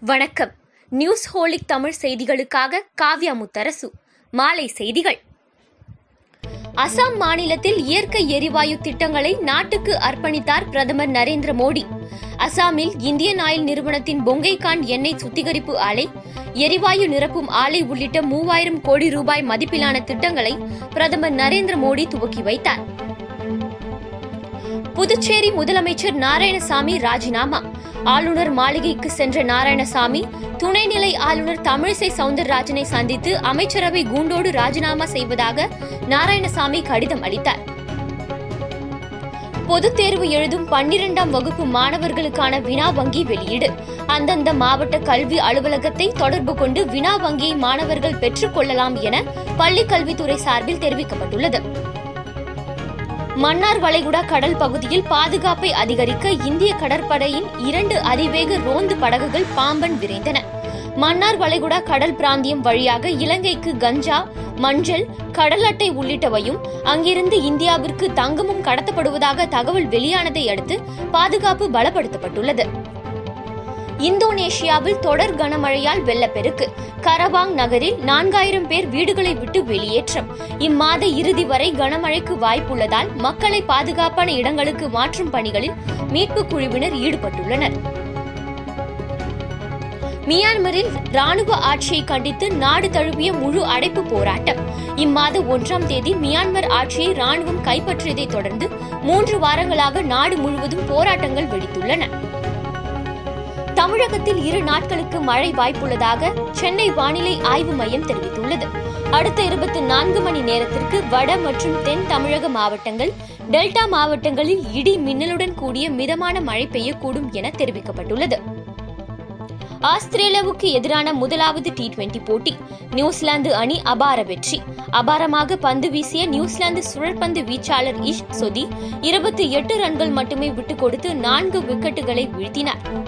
வணக்கம். News holic Tamil செய்திகளுக்காக காவ்யா முத்தரசு. மாலை செய்திகள். அசாம் மாநிலத்தில் இயற்கை எரிவாயு திட்டங்களை நாட்டுக்கு அர்ப்பணித்தார் பிரதமர் நரேந்திர மோடி. அசாமில் இந்தியன் ஆயில் நிறுவனத்தின் பொங்கைகான் எண்ணெய் சுத்திகரிப்பு ஆலை எரிவாயு நிரப்பும் ஆலை உள்ளிட்ட மூவாயிரம் கோடி ரூபாய் மதிப்பிலான திட்டங்களை பிரதமர் நரேந்திர மோடி துவக்கி வைத்தார். புதுச்சேரி முதலமைச்சர் நாராயணசாமி ராஜினாமா. ஆளுநர் மாளிகைக்கு சென்ற நாராயணசாமி துணைநிலை ஆளுநர் தமிழிசை சவுந்தரராஜனை சந்தித்து அமைச்சரவை கூண்டோடு ராஜினாமா செய்வதாக நாராயணசாமி கடிதம் அளித்தார். பொதுத் தேர்வு எழுதும் பன்னிரெண்டாம் வகுப்பு மாணவர்களுக்கான வினா வங்கி வெளியீடு. அந்தந்த மாவட்ட கல்வி அலுவலகத்தை தொடர்பு கொண்டு வினா வங்கியை மாணவர்கள் பெற்றுக் கொள்ளலாம் என பள்ளிக் கல்வித்துறை சார்பில் தெரிவிக்கப்பட்டுள்ளது. மன்னார் வளைகுடா கடல் பகுதியில் பாதுகாப்பை அதிகரிக்க இந்திய கடற்படையின் இரண்டு அதிவேக ரோந்து படகுகள் பாம்பன் விரைந்தன. மன்னார் வளைகுடா கடல் பிராந்தியம் வழியாக இலங்கைக்கு கஞ்சா மஞ்சள் கடல் அட்டை உள்ளிட்டவையும் அங்கிருந்து இந்தியாவிற்கு தங்கமும் கடத்தப்படுவதாக தகவல் வெளியானதை அடுத்து பாதுகாப்பு பலப்படுத்தப்பட்டுள்ளது. இந்தோனேஷியாவில் தொடர் கனமழையால் வெள்ளப்பெருக்கு. கரவாங் நகரில் நான்காயிரம் பேர் வீடுகளை விட்டு வெளியேற்றம். இம்மாத இறுதி வரை கனமழைக்கு வாய்ப்புள்ளதால் மக்களை பாதுகாப்பான இடங்களுக்கு மாற்றும் பணிகளில் மீட்புக் குழுவினர் ஈடுபட்டுள்ளனர். மியான்மரில் ராணுவ ஆட்சியை கண்டித்து நாடு தழுவிய முழு அடைப்பு போராட்டம். இம்மாத ஒன்றாம் தேதி மியான்மர் ஆட்சியை ராணுவம் கைப்பற்றியதைத் தொடர்ந்து மூன்று வாரங்களாக நாடு முழுவதும் போராட்டங்கள் வெடித்துள்ளன. தமிழகத்தில் இரு நாட்களுக்கு மழை வாய்ப்புள்ளதாக சென்னை வானிலை ஆய்வு மையம் தெரிவித்துள்ளது. அடுத்த இருபத்தி நான்கு மணி நேரத்திற்கு வட மற்றும் தென் தமிழக மாவட்டங்கள் டெல்டா மாவட்டங்களில் இடி மின்னலுடன் கூடிய மிதமான மழை பெய்யக்கூடும் என தெரிவிக்கப்பட்டுள்ளது. ஆஸ்திரேலியாவுக்கு எதிரான முதலாவது டி டுவெண்டி போட்டி நியூசிலாந்து அணி அபார வெற்றி. அபாரமாக பந்து வீசிய நியூசிலாந்து சுழற்பந்து வீச்சாளர் இஷ் சொதி இருபத்தி எட்டு ரன்கள் மட்டுமே விட்டுக் கொடுத்து நான்கு விக்கெட்டுகளை வீழ்த்தினார்.